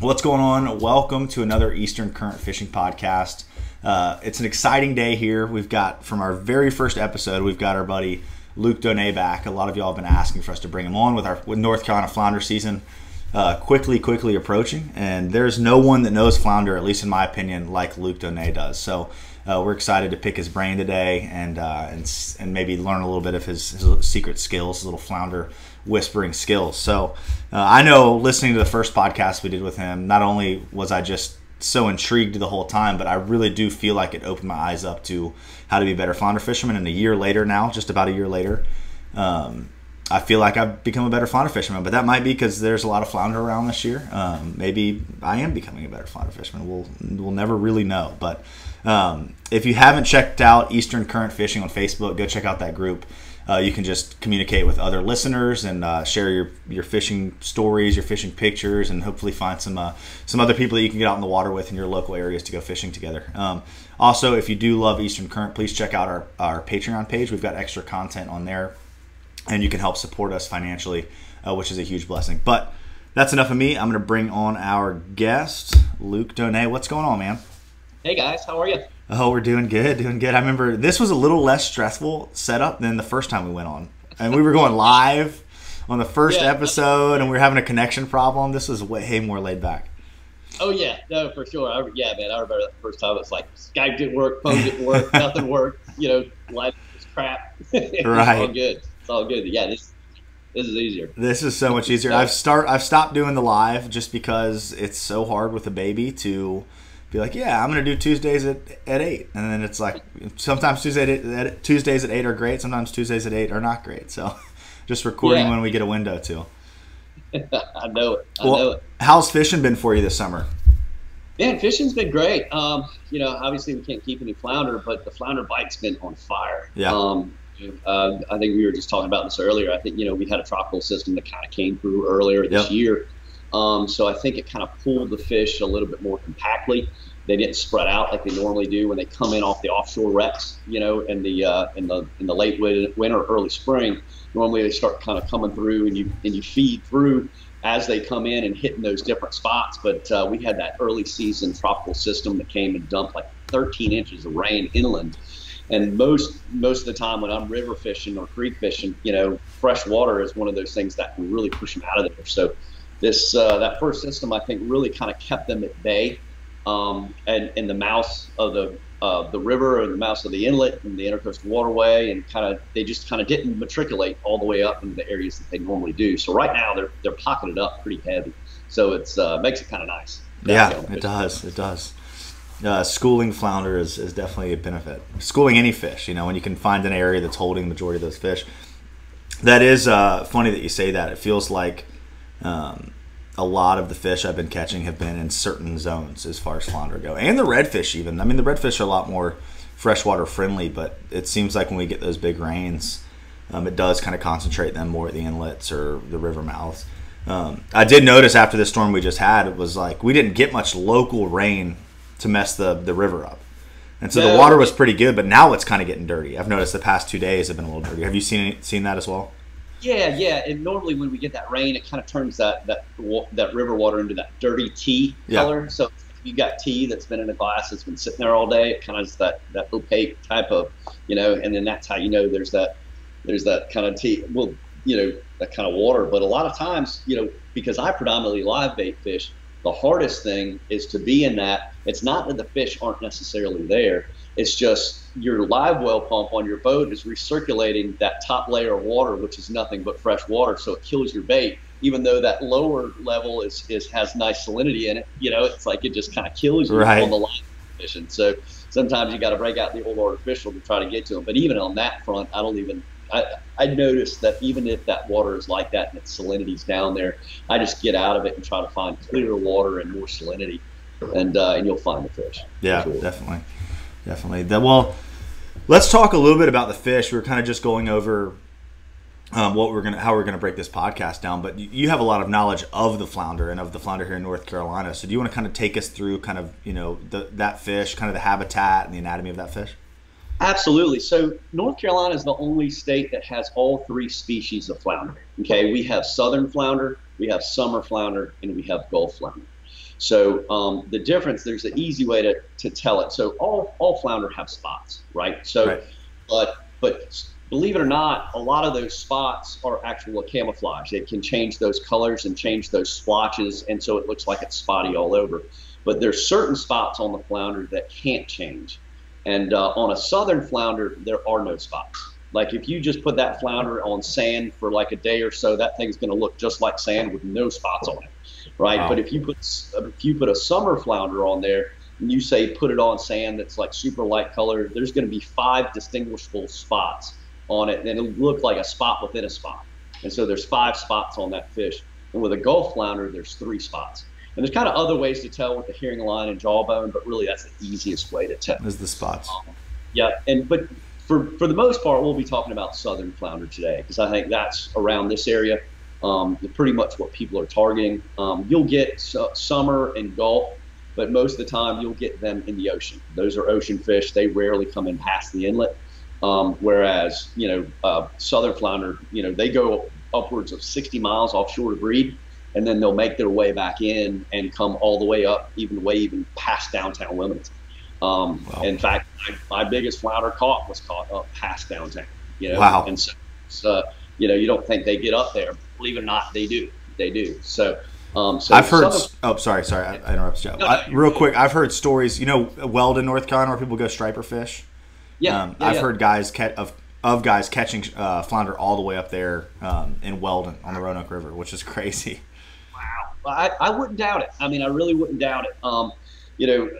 What's going on? Welcome to another Eastern Current Fishing Podcast. Uh, it's an exciting day here. We've got from our very first episode, we've got our buddy Luke Donay back. A lot of y'all have been asking for us to bring him on with our with North Carolina flounder season uh, quickly, quickly approaching, and there's no one that knows flounder, at least in my opinion, like Luke Donay does. So uh, we're excited to pick his brain today and uh, and and maybe learn a little bit of his, his secret skills, little flounder whispering skills. So uh, I know listening to the first podcast we did with him, not only was I just so intrigued the whole time, but I really do feel like it opened my eyes up to how to be a better flounder fisherman. And a year later now, just about a year later, um, I feel like I've become a better flounder fisherman. But that might be because there's a lot of flounder around this year. Um, maybe I am becoming a better flounder fisherman. We'll we'll never really know. But um, if you haven't checked out Eastern Current Fishing on Facebook, go check out that group. Uh, you can just communicate with other listeners and uh, share your, your fishing stories, your fishing pictures, and hopefully find some uh, some other people that you can get out in the water with in your local areas to go fishing together. Um, also, if you do love Eastern Current, please check out our, our Patreon page. We've got extra content on there, and you can help support us financially, uh, which is a huge blessing. But that's enough of me. I'm going to bring on our guest, Luke Donay. What's going on, man? Hey guys, how are you? Oh, we're doing good, doing good. I remember this was a little less stressful setup than the first time we went on, and we were going live on the first yeah, episode, and we were having a connection problem. This was way more laid back. Oh yeah, no, for sure. I, yeah, man, I remember the first time. It's like Skype didn't work, phone didn't work, nothing worked. You know, life was crap. it's right. all good. It's all good. Yeah, this this is easier. This is so much easier. I've start I've stopped doing the live just because it's so hard with a baby to be like, yeah, I'm gonna do Tuesdays at, at eight, and then it's like sometimes Tuesdays at, Tuesdays at eight are great, sometimes Tuesdays at eight are not great. So just recording yeah. when we get a window too. I know it. I well, know it. How's fishing been for you this summer? Man, fishing's been great. Um, you know, obviously we can't keep any flounder, but the flounder bite's been on fire. Yeah. Um, uh, I think we were just talking about this earlier. I think you know we had a tropical system that kind of came through earlier this yep. year um, so I think it kind of pulled the fish a little bit more compactly. They didn't spread out like they normally do when they come in off the offshore wrecks, you know, in the uh, in the in the late winter, early spring. Normally they start kind of coming through, and you and you feed through as they come in and hitting those different spots. But uh, we had that early season tropical system that came and dumped like 13 inches of rain inland. And most most of the time when I'm river fishing or creek fishing, you know, fresh water is one of those things that can really push them out of there. So this uh, that first system I think really kind of kept them at bay, um, and in the mouth of the uh, the river and the mouth of the inlet and the intercoastal waterway, and kind of they just kind of didn't matriculate all the way up into the areas that they normally do. So right now they're they're pocketed up pretty heavy, so it's uh, makes it kind of nice. Yeah, it does. It does. Uh, schooling flounder is, is definitely a benefit. Schooling any fish, you know, when you can find an area that's holding the majority of those fish. That is uh, funny that you say that. It feels like um, a lot of the fish I've been catching have been in certain zones as far as flounder go, and the redfish even. I mean, the redfish are a lot more freshwater friendly, but it seems like when we get those big rains, um, it does kind of concentrate them more at the inlets or the river mouths. Um, I did notice after the storm we just had, it was like we didn't get much local rain to mess the, the river up. And so no. the water was pretty good, but now it's kind of getting dirty. I've noticed the past two days have been a little dirty. Have you seen seen that as well? Yeah, yeah. And normally when we get that rain, it kind of turns that that that river water into that dirty tea yeah. color. So you got tea that's been in a glass that's been sitting there all day. It kind of is that that opaque type of, you know, and then that's how you know there's that there's that kind of tea. Well, you know, that kind of water. But a lot of times, you know, because I predominantly live bait fish, the hardest thing is to be in that. It's not that the fish aren't necessarily there. It's just your live well pump on your boat is recirculating that top layer of water, which is nothing but fresh water, so it kills your bait. Even though that lower level is, is has nice salinity in it, you know, it's like it just kind of kills you right. on the live fishing. So sometimes you got to break out the old artificial to try to get to them. But even on that front, I don't even. I, I noticed that even if that water is like that and its salinity's down there, I just get out of it and try to find clearer water and more salinity, and uh, and you'll find the fish. Yeah, sure. definitely definitely. That well, let's talk a little bit about the fish. We are kind of just going over um, what we're gonna, how we're gonna break this podcast down. But you have a lot of knowledge of the flounder and of the flounder here in North Carolina. So do you want to kind of take us through kind of you know the, that fish, kind of the habitat and the anatomy of that fish? Absolutely. So North Carolina is the only state that has all three species of flounder. Okay, we have southern flounder, we have summer flounder, and we have Gulf flounder. So um, the difference, there's an easy way to, to tell it. So all, all flounder have spots, right? So, right. but but believe it or not, a lot of those spots are actual camouflage. It can change those colors and change those splotches, and so it looks like it's spotty all over. But there's certain spots on the flounder that can't change. And uh, on a southern flounder, there are no spots. Like if you just put that flounder on sand for like a day or so, that thing's going to look just like sand with no spots on it, right? Wow. But if you put if you put a summer flounder on there, and you say put it on sand that's like super light color, there's going to be five distinguishable spots on it, and it'll look like a spot within a spot. And so there's five spots on that fish. And with a Gulf flounder, there's three spots. And there's kind of other ways to tell with the hearing line and jawbone, but really that's the easiest way to tell. Is the spots. Um, yeah, and but for for the most part, we'll be talking about southern flounder today because I think that's around this area. Um, pretty much what people are targeting. Um, you'll get su- summer and Gulf, but most of the time you'll get them in the ocean. Those are ocean fish. They rarely come in past the inlet. Um, whereas you know uh, southern flounder, you know they go upwards of 60 miles offshore to breed and then they'll make their way back in and come all the way up, even way even past downtown Wilmington. Um, wow. In fact, my, my, biggest flounder caught was caught up past downtown. You know, wow. and so, so you know you don't think they get up there. Believe it or not, they do. They do. So. Um, so I've heard. Of, oh, sorry, sorry, I, I interrupted you. No, I, real quick, I've heard stories. You know, Weldon, North Carolina, where people go striper fish. Yeah, um, yeah I've yeah. heard guys catch of of guys catching uh, flounder all the way up there um, in Weldon on the Roanoke River, which is crazy. Wow, I, I wouldn't doubt it. I mean, I really wouldn't doubt it. Um, you know,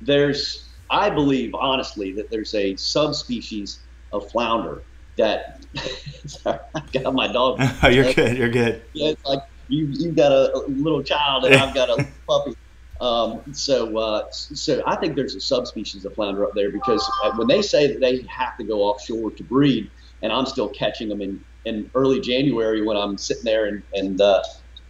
there's, I believe honestly that there's a subspecies of flounder that. sorry, I got my dog. oh, you're good. You're good. Yeah, it's like you you got a, little child and I've got a puppy. Um, so, uh, so I think there's a subspecies of flounder up there because uh, when they say that they have to go offshore to breed, and I'm still catching them in, in early January when I'm sitting there and, and uh,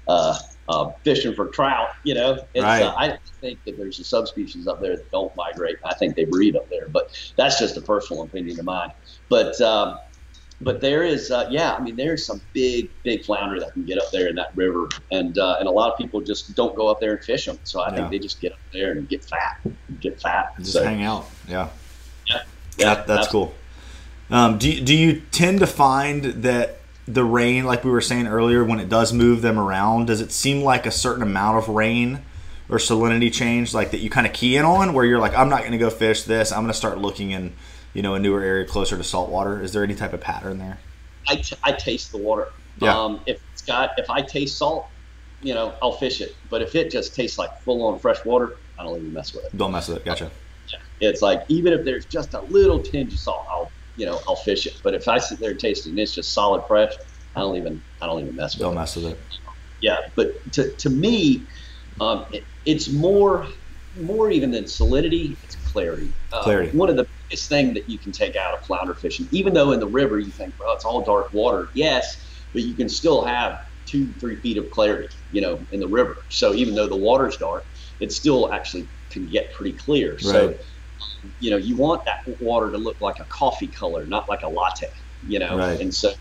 uh, uh, fishing for trout. You know, it's, right. uh, I think that there's a subspecies up there that don't migrate. I think they breed up there, but that's just a personal opinion of mine. But um, but there is, uh, yeah, I mean, there's some big, big flounder that can get up there in that river, and uh, and a lot of people just don't go up there and fish them. So I yeah. think they just get up there and get fat, get fat, just so, hang out. Yeah, yeah, yeah that, that's cool. Um, do do you tend to find that the rain, like we were saying earlier, when it does move them around, does it seem like a certain amount of rain or salinity change, like that you kind of key in on, where you're like, I'm not going to go fish this. I'm going to start looking in, you know, a newer area closer to salt water. Is there any type of pattern there? I, t- I taste the water. Yeah. Um, if it's got, if I taste salt, you know, I'll fish it. But if it just tastes like full on fresh water, I don't even mess with it. Don't mess with it. Gotcha. Yeah. It's like even if there's just a little tinge of salt, I'll you know, I'll fish it. But if I sit there tasting it's just solid fresh, I don't even I don't even mess with don't it. Don't mess with it. Yeah, but to, to me, um, it, it's more more even than salinity. It's clarity. Uh, clarity. One of the biggest thing that you can take out of flounder fishing, even though in the river you think, well, it's all dark water. Yes, but you can still have two, three feet of clarity, you know, in the river. So even though the water's dark, it still actually can get pretty clear. Right. So you know, you want that water to look like a coffee color, not like a latte, you know. Right. And so,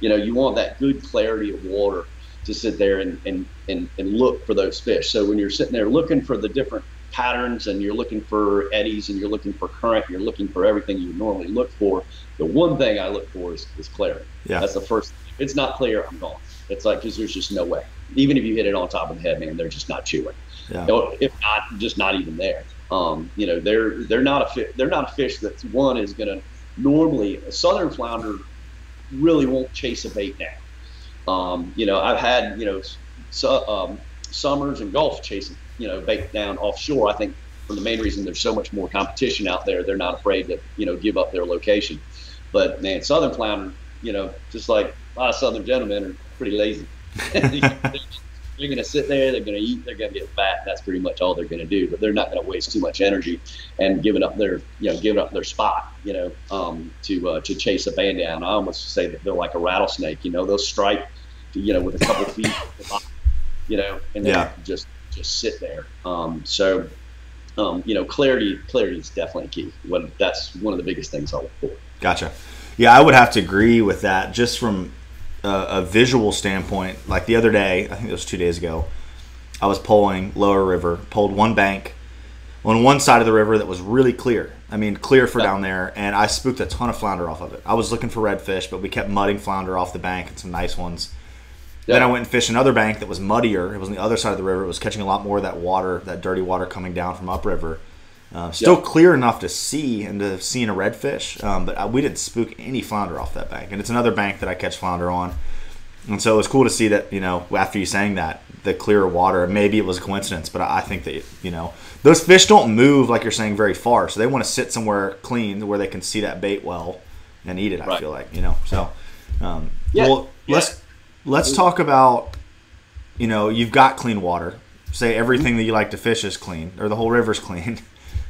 you know, you want that good clarity of water to sit there and, and, and, and look for those fish. So when you're sitting there looking for the different patterns and you're looking for eddies and you're looking for current, you're looking for everything you normally look for, the one thing I look for is, is clarity. Yeah. That's the first. If it's not clear, I'm gone. It's like, because there's just no way. Even if you hit it on top of the head, man, they're just not chewing. Yeah. If not, just not even there. Um, you know, they're they're not a fi- they're not a fish that one is going to normally a southern flounder really won't chase a bait down. Um, you know, I've had you know su- um, summers and Gulf chasing you know bait down offshore. I think for the main reason there's so much more competition out there, they're not afraid to you know give up their location. But man, southern flounder, you know, just like a lot of southern gentlemen are pretty lazy. they're going to sit there, they're going to eat, they're going to get fat. That's pretty much all they're going to do. But they're not going to waste too much energy and giving up their, you know, giving up their spot, you know, um, to uh, to chase a band down. I almost say that they're like a rattlesnake. You know, they'll strike, you know, with a couple feet, you know, and then yeah. just just sit there. Um, so, um, you know, clarity clarity is definitely key. When that's one of the biggest things I look for. Gotcha. Yeah, I would have to agree with that. Just from a, a, visual standpoint, like the other day, I think it was two days ago, I was poling lower river, pulled one bank on one side of the river that was really clear. I mean, clear for down there, and I spooked a ton of flounder off of it. I was looking for redfish, but we kept mudding flounder off the bank and some nice ones. Then I went and fished another bank that was muddier. It was on the other side of the river. It was catching a lot more of that water, that dirty water coming down from upriver. Uh, still clear enough to see and to seeing a redfish, um, but I, we didn't spook any flounder off that bank. And it's another bank that I catch flounder on. And so it was cool to see that, you know, after you saying that, the clearer water, maybe it was a coincidence, but I think that, you know, those fish don't move, like you're saying, very far. So they want to sit somewhere clean where they can see that bait well and eat it, I right. feel like, you know. So, um, yeah. well, yeah. let's let's talk about, you know, you've got clean water. Say everything that you like to fish is clean, or the whole river's clean.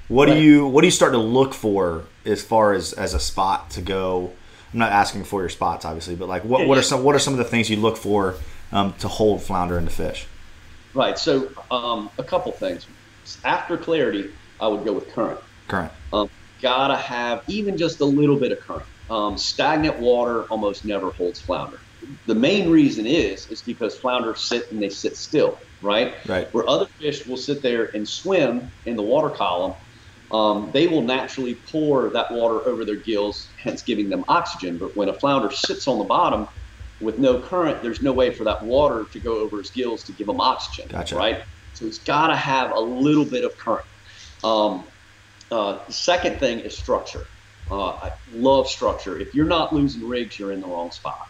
What right. do you what do you start to look for as far as as a spot to go? I'm not asking for your spots, obviously, but like what, what are some what are some of the things you look for um, to hold flounder into fish? Right. So um, a couple things. After clarity, I would go with current. Current. Um, gotta have even just a little bit of current. Um, stagnant water almost never holds flounder. The main reason is is because flounder sit and they sit still, right? Right. Where other fish will sit there and swim in the water column um, they will naturally pour that water over their gills, hence giving them oxygen. But when a flounder sits on the bottom with no current, there's no way for that water to go over his gills to give him oxygen. Gotcha. Right? So he's got to have a little bit of current. Um, uh, second thing is structure. Uh, I love structure. If you're not losing rigs, you're in the wrong spot.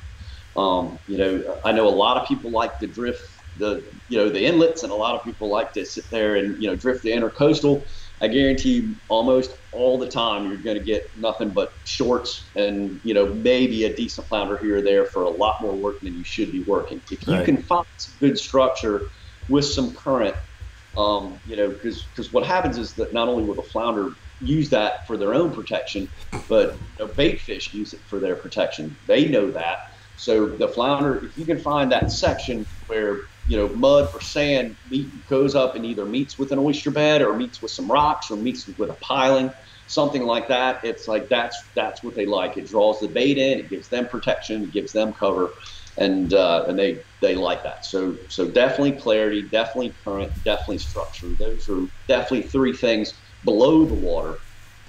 Um, you know, I know a lot of people like to drift the, you know, the inlets, and a lot of people like to sit there and you know drift the intercoastal. I guarantee you almost all the time you're going to get nothing but shorts and you know maybe a decent flounder here or there for a lot more work than you should be working. If you right. can find some good structure with some current, um, you know, because because what happens is that not only will the flounder use that for their own protection, but you know, bait fish use it for their protection. They know that. So the flounder, if you can find that section where you know, mud or sand meet, goes up and either meets with an oyster bed or meets with some rocks or meets with a piling, something like that. It's like that's that's what they like. It draws the bait in, it gives them protection, it gives them cover, and uh, and they they like that. So so definitely clarity, definitely current, definitely structure. Those are definitely three things below the water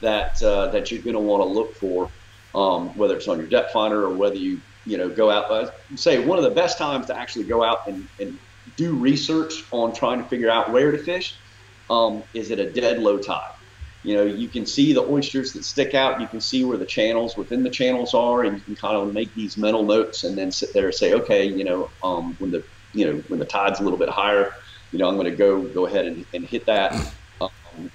that uh, that you're going to want to look for, um, whether it's on your depth finder or whether you you know go out. Uh, say one of the best times to actually go out and, and do research on trying to figure out where to fish um, is at a dead low tide. You know, you can see the oysters that stick out. You can see where the channels within the channels are, and you can kind of make these mental notes and then sit there and say, okay, you know, um, when the you know when the tide's a little bit higher, you know, I'm going to go go ahead and, and hit that.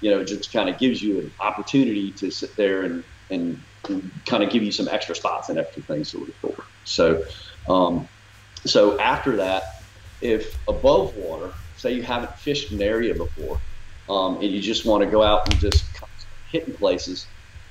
You know, it just kind of gives you an opportunity to sit there and and, and kind of give you some extra spots and extra things to look for. So, um, so after that, if above water, say you haven't fished an area before, um, and you just want to go out and just hitting places,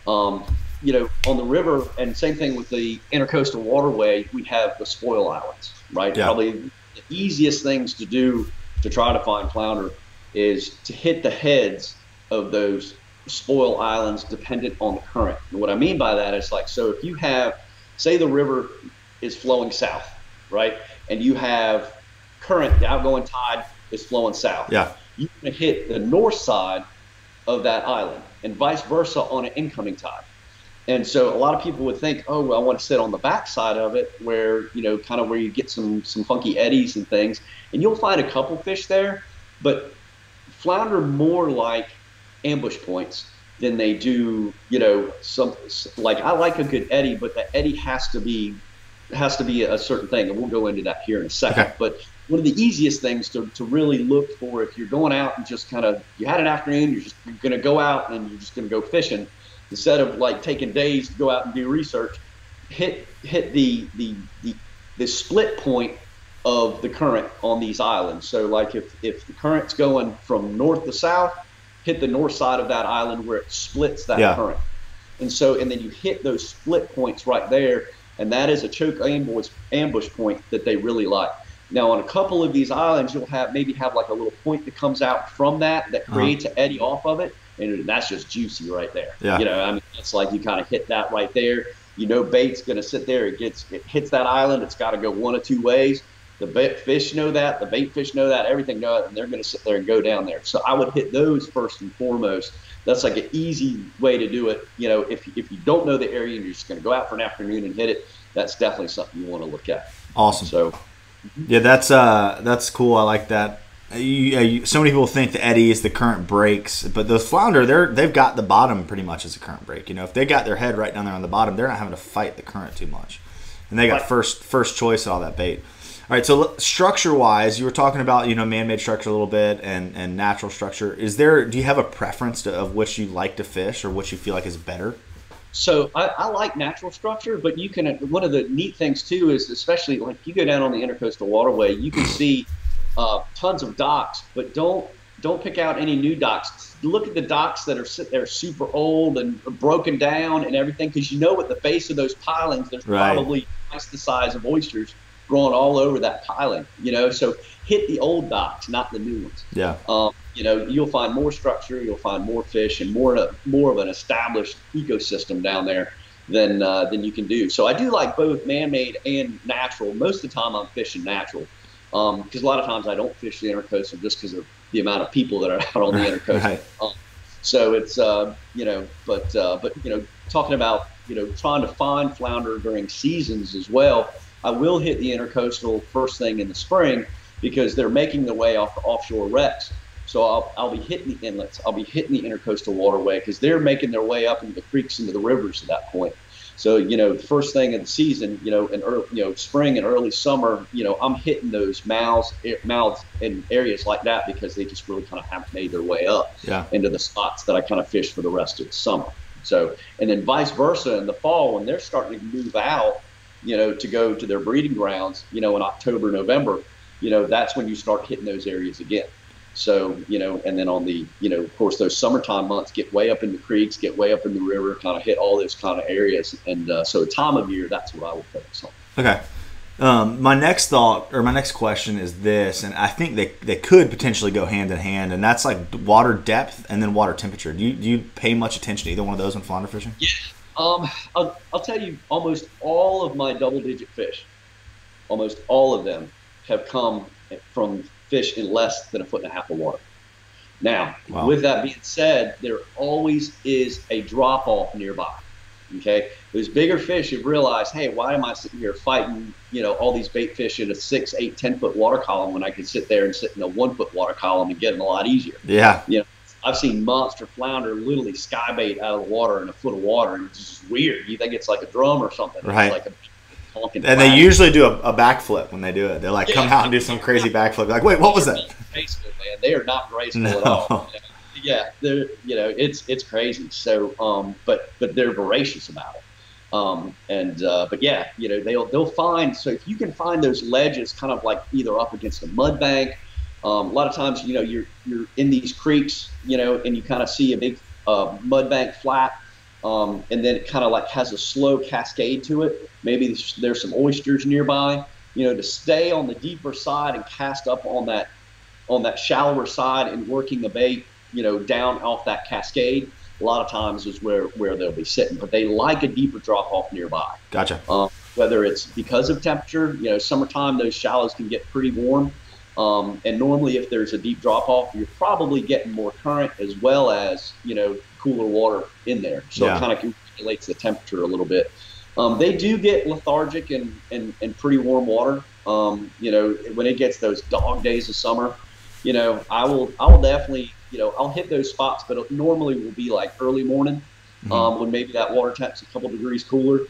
um, you know, on the river, and same thing with the intercoastal waterway, we have the spoil islands, right? Yeah. Probably the easiest things to do to try to find flounder is to hit the heads of those spoil islands dependent on the current. And what I mean by that is like, so if you have, say the river is flowing south, right? And you have current, the outgoing tide is flowing south. Yeah. You're going to hit the north side of that island and vice versa on an incoming tide. And so a lot of people would think, oh, well, I want to sit on the back side of it where, you know, kind of where you get some, some funky eddies and things. And you'll find a couple fish there, but flounder more like ambush points than they do, you know, some like I like a good eddy, but the eddy has to be has to be a certain thing, and we'll go into that here in a second. Okay. But one of the easiest things to, to really look for if you're going out and just kind of you had an afternoon, you're just you're going to go out and you're just going to go fishing instead of like taking days to go out and do research. Hit hit the the the, the split point of the current on these islands. So like if if the current's going from north to south, hit the north side of that island where it splits that yeah. current. And so and then you hit those split points right there, and that is a choke ambush ambush point that they really like. Now, on a couple of these islands, you'll have maybe have like a little point that comes out from that that uh-huh. creates uh-huh. an eddy off of it, and that's just juicy right there. Yeah. You know, I mean, it's like you kind of hit that right there. You know, bait's going to sit there. It gets it hits that island. It's got to go one of two ways. The bait fish know that. The bait fish know that. Everything know it, and they're going to sit there and go down there. So I would hit those first and foremost. That's like an easy way to do it. You know, if if you don't know the area and you're just going to go out for an afternoon and hit it, that's definitely something you want to look at. Awesome. So, yeah, that's uh, that's cool. I like that. You, you, so many people think the eddy is the current breaks, but those flounder, they're they've got the bottom pretty much as a current break. You know, if they got their head right down there on the bottom, they're not having to fight the current too much, and they got first first choice at all that bait. All right, so structure wise, you were talking about you know man-made structure a little bit and and natural structure. Is there do you have a preference to, of which you like to fish or which you feel like is better? So I, I, like natural structure, but you can. One of the neat things too is, especially like you go down on the intercoastal waterway, you can see uh, tons of docks, but don't don't pick out any new docks. Look at the docks that are sit there super old and broken down and everything, because you know at the base of those pilings, there's right. probably twice the size of oysters growing all over that piling. You know, so hit the old docks, not the new ones. Yeah. Um, you know, you'll find more structure, you'll find more fish, and more of, more of an established ecosystem down there than uh, than you can do. So I do like both man-made and natural. Most of the time, I'm fishing natural because um, a lot of times I don't fish the intercoastal just because of the amount of people that are out on the intercoastal. Right. Um, so it's uh, you know, but uh, but you know, talking about you know trying to find flounder during seasons as well. I will hit the intercoastal first thing in the spring because they're making their way off the offshore wrecks. So I'll, I'll be hitting the inlets. I'll be hitting the intercoastal waterway because they're making their way up into the creeks, into the rivers at that point. So you know, the first thing in the season, you know, in early, you know, spring and early summer, you know, I'm hitting those mouths, eh, mouths in areas like that because they just really kind of have made their way up yeah. into the spots that I kind of fish for the rest of the summer. So, and then vice versa in the fall when they're starting to move out, you know, to go to their breeding grounds, you know, in October, November, you know, that's when you start hitting those areas again. So, you know, and then on the, you know, of course, those summertime months get way up in the creeks, get way up in the river, kind of hit all those kind of areas. And uh, so, time of year, that's what I would focus on. Okay. Um, my next thought or my next question is this, and I think they, they could potentially go hand in hand, and that's like water depth and then water temperature. Do you, do you pay much attention to either one of those when flounder fishing? Yeah. Um, I'll, I'll tell you, almost all of my double digit fish, almost all of them have come from fish in less than a foot and a half of water. Now, wow. with that being said, there always is a drop off nearby. Okay, those bigger fish have realized, hey, why am I sitting here fighting, you know, all these bait fish in a six, eight, ten foot water column when I could sit there and sit in a one foot water column and get them a lot easier. Yeah. You know, I've seen monster flounder literally sky bait out of the water in a foot of water, and it's just weird. You think it's like a drum or something. Right. It's like a and they usually do a, a, backflip when they do it. They're like yeah. come out and do some crazy backflip. Like, wait, what was that? Graceful, man. They are not graceful no. at all. Yeah, they're you know it's it's crazy. So, um, but but they're voracious about it. Um, and uh, but yeah, you know they'll they'll find. So if you can find those ledges, kind of like either up against a mud bank. Um, a lot of times, you know, you're you're in these creeks, you know, and you kind of see a big uh, mud bank flat um, and then it kind of like has a slow cascade to it. Maybe there's some oysters nearby. You know, to stay on the deeper side and cast up on that on that shallower side and working the bait, you know, down off that cascade. A lot of times is where where they'll be sitting, but they like a deeper drop off nearby. Gotcha. Um, whether it's because of temperature, you know, summertime those shallows can get pretty warm. Um, and normally, if there's a deep drop off, you're probably getting more current as well as you know cooler water in there. So yeah. it kind of regulates the temperature a little bit. Um, they do get lethargic and, and, and pretty warm water. Um, you know, when it gets those dog days of summer, you know, I will I will definitely you know I'll hit those spots, but it normally will be like early morning mm-hmm. um, when maybe that water temp's a couple degrees cooler.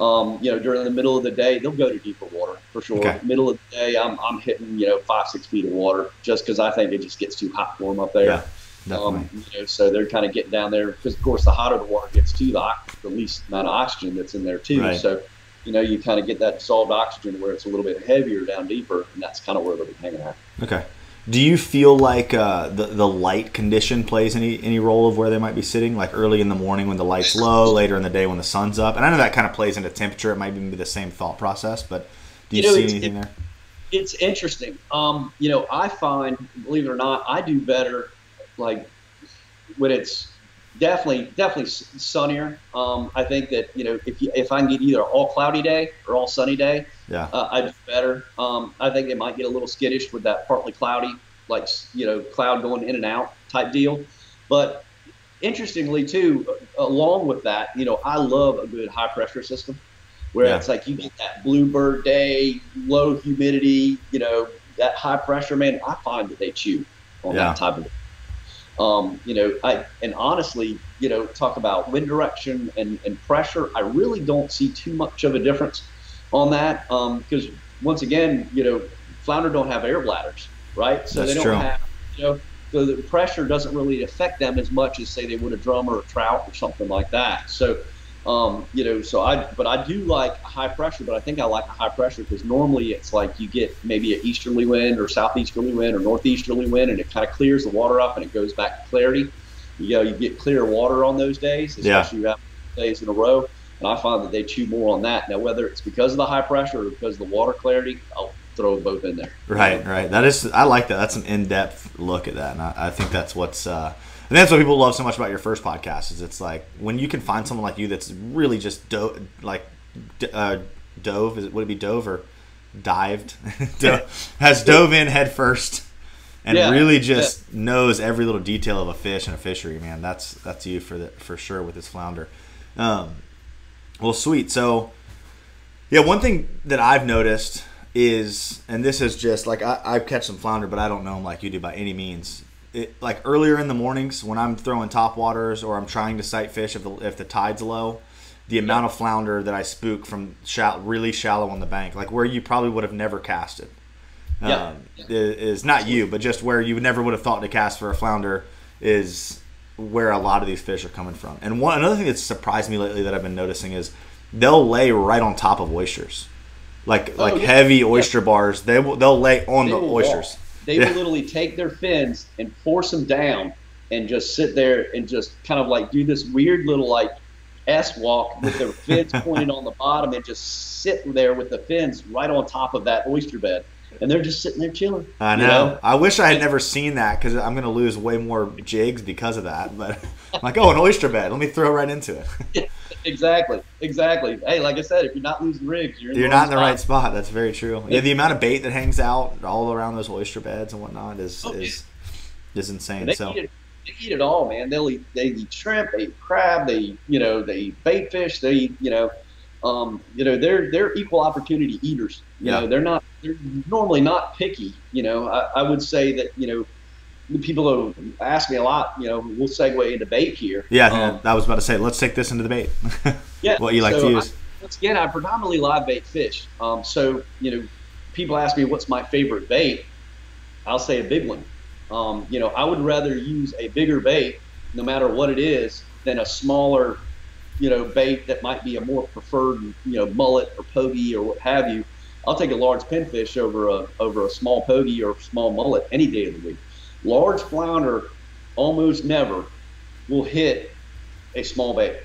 Um, you know, during the middle of the day, they'll go to deeper water for sure. Okay. Middle of the day, I'm, I'm hitting, you know, five, six feet of water just because I think it just gets too hot for them up there. Yeah. Um, you know, so they're kind of getting down there because, of course, the hotter the water gets too, the, the least amount of oxygen that's in there too. Right. So, you know, you kind of get that dissolved oxygen where it's a little bit heavier down deeper, and that's kind of where they'll be hanging out. Okay. Do you feel like uh, the the light condition plays any any role of where they might be sitting? Like early in the morning when the light's low, later in the day when the sun's up. And I know that kind of plays into temperature. It might even be the same thought process, but do you, you know, see anything it, there? It's interesting. Um, you know, I find, believe it or not, I do better like when it's definitely, definitely sunnier. Um, I think that you know if you, if I can get either all cloudy day or all sunny day, yeah, uh, I'd do better. Um, I think it might get a little skittish with that partly cloudy, like you know, cloud going in and out type deal. But interestingly, too, along with that, you know, I love a good high pressure system where yeah. it's like you get that bluebird day, low humidity, you know, that high pressure. Man, I find that they chew on yeah. that type of um, you know, I and honestly, you know, talk about wind direction and, and pressure. I really don't see too much of a difference on that because um, once again, you know, flounder don't have air bladders, right? So That's they don't true. have, you know, so the pressure doesn't really affect them as much as say they would a drum or a trout or something like that. So um, you know, so I, but I do like high pressure, but I think I like a high pressure because normally it's like you get maybe an easterly wind or southeasterly wind or northeasterly wind, and it kind of clears the water up and it goes back to clarity. You know, you get clear water on those days, especially yeah. you have days in a row. And I find that they chew more on that. Now, whether it's because of the high pressure or because of the water clarity, I'll throw both in there. Right, right. That is, I like that. That's an in-depth look at that, and I, I think that's what's. Uh, and that's what people love so much about your first podcast is it's like when you can find someone like you that's really just do- like uh, dove is it would it be dove or dived? Has dove in head first and yeah, really just yeah. knows every little detail of a fish and a fishery man. That's that's you for the for sure with this flounder. Um, well sweet. So yeah one thing that i've noticed is and this is just like I, I catch some flounder but i don't know them like you do by any means it, like earlier in the mornings when I'm throwing top waters or I'm trying to sight fish if the, if the tide's low, the amount of flounder that I spook from shallow, really shallow on the bank, like where you probably would have never casted, yeah. Um, is not you, but just where you never would have thought to cast for a flounder is where a lot of these fish are coming from. And one another thing that's surprised me lately that I've been noticing is they'll lay right on top of oysters, like oh, like yeah. heavy oyster yeah. bars. They will they'll lay on they the oysters. Walk. They yeah. will literally take their fins and force them down and just sit there and just kind of like do this weird little like S walk with their fins pointed on the bottom and just sit there with the fins right on top of that oyster bed. And they're just sitting there chilling. I know. You know? I wish I had never seen that because I'm going to lose way more jigs because of that. But I'm like, oh, an oyster bed. Let me throw right into it. exactly, exactly. Hey, like I said, if you're not losing rigs, you're, in you're not in the spot. right spot. That's very true. Yeah, the amount of bait that hangs out all around those oyster beds and whatnot is oh, is is insane. They so eat it, they eat it all, man. They'll eat they eat shrimp, they eat crab, they you know they eat bait fish, they eat you know. Um, you know they're they're equal opportunity eaters. You yeah. know they're not they're normally not picky. You know I, I would say that you know people ask me a lot. You know, we'll segue into bait here. Yeah, um, I was about to say, let's take this into the bait. yeah, what you like so to use. I, once again, I predominantly live bait fish. Um, so you know, people ask me what's my favorite bait. I'll say a big one. Um, you know, I would rather use a bigger bait, no matter what it is, than a smaller, you know, bait that might be a more preferred, you know, mullet or pogie or what have you. I'll take a large pinfish over a over a small pogie or small mullet any day of the week large flounder almost never will hit a small bait.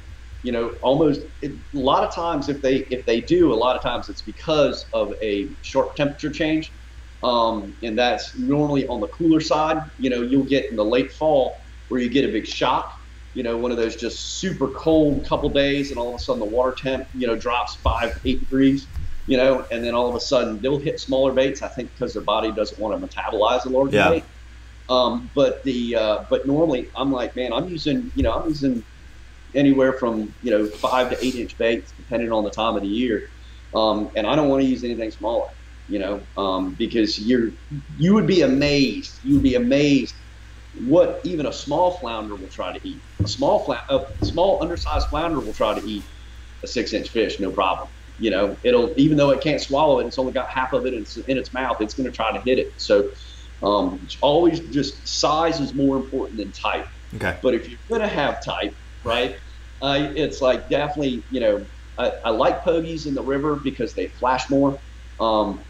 You know, almost it, a lot of times if they if they do, a lot of times it's because of a short temperature change, um, and that's normally on the cooler side. You know, you'll get in the late fall where you get a big shock. You know, one of those just super cold couple days, and all of a sudden the water temp you know drops five eight degrees. You know, and then all of a sudden they'll hit smaller baits. I think because their body doesn't want to metabolize a larger yeah. bait. Um, but the uh, but normally I'm like, man, I'm using you know I'm using anywhere from you know five to eight inch baits depending on the time of the year, um, and I don't want to use anything smaller, you know, um, because you're you would be amazed, you would be amazed what even a small flounder will try to eat. A small flounder, a small undersized flounder will try to eat a six inch fish, no problem. You know, it'll even though it can't swallow it, it's only got half of it in its, in its mouth. It's going to try to hit it. So um, it's always just size is more important than type. Okay. But if you're gonna have type, right? Uh, it's like definitely, you know, I, I, like pogies in the river because they flash more. Um,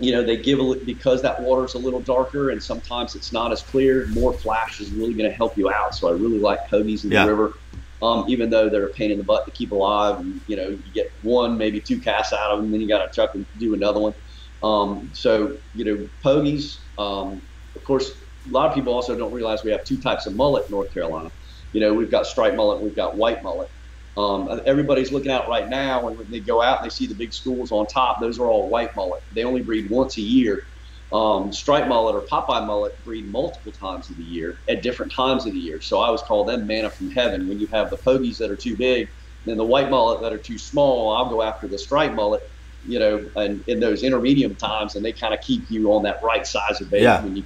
you know, they give a because that water's a little darker and sometimes it's not as clear. More flash is really going to help you out. So I really like pogies in yeah. the river, um, even though they're a pain in the butt to keep alive. And you know, you get one, maybe two casts out of them, then you got to chuck and do another one. Um, so you know, pogies um, of course, a lot of people also don't realize we have two types of mullet in North Carolina. You know, we've got striped mullet, we've got white mullet. Um, everybody's looking out right now, and when they go out and they see the big schools on top, those are all white mullet. They only breed once a year. Um, striped mullet or Popeye mullet breed multiple times of the year at different times of the year. So I always call them manna from heaven. When you have the pogies that are too big, then the white mullet that are too small, I'll go after the striped mullet you know, and in those intermediate times, and they kind of keep you on that right size of bait. Yeah. When you,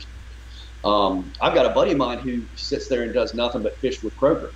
um, I've got a buddy of mine who sits there and does nothing but fish with croaker.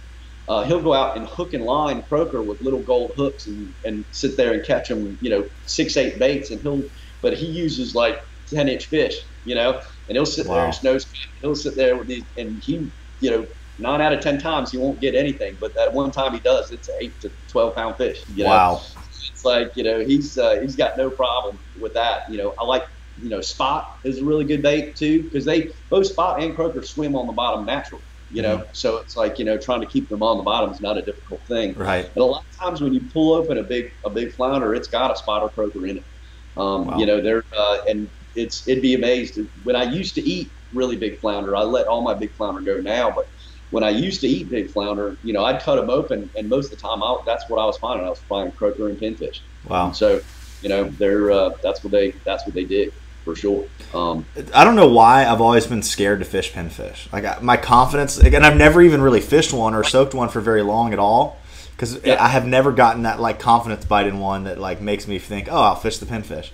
Uh, he'll go out and hook and line croaker with little gold hooks and, and sit there and catch them, you know, six, eight baits. And he'll, but he uses like 10 inch fish, you know, and he'll sit wow. there and snows, he'll sit there with these, and he, you know, nine out of 10 times he won't get anything. But that one time he does, it's eight to 12 pound fish. You know? Wow it's like you know he's uh, he's got no problem with that. You know, I like you know spot is a really good bait too because they both spot and croaker swim on the bottom naturally. You know, mm-hmm. so it's like you know trying to keep them on the bottom is not a difficult thing. Right. And a lot of times when you pull open a big a big flounder, it's got a spot or croaker in it. Um, wow. You know, they're uh, and it's it'd be amazed when I used to eat really big flounder. I let all my big flounder go now, but when I used to eat big flounder, you know, I'd cut them open, and most of the time, I, that's what I was finding. I was finding croaker and pinfish. Wow. And so, you know, they're uh, that's what they that's what they did for sure. Um, I don't know why I've always been scared to fish pinfish. Like my confidence, and I've never even really fished one or soaked one for very long at all, because yeah. I have never gotten that like confidence bite in one that like makes me think, oh, I'll fish the pinfish.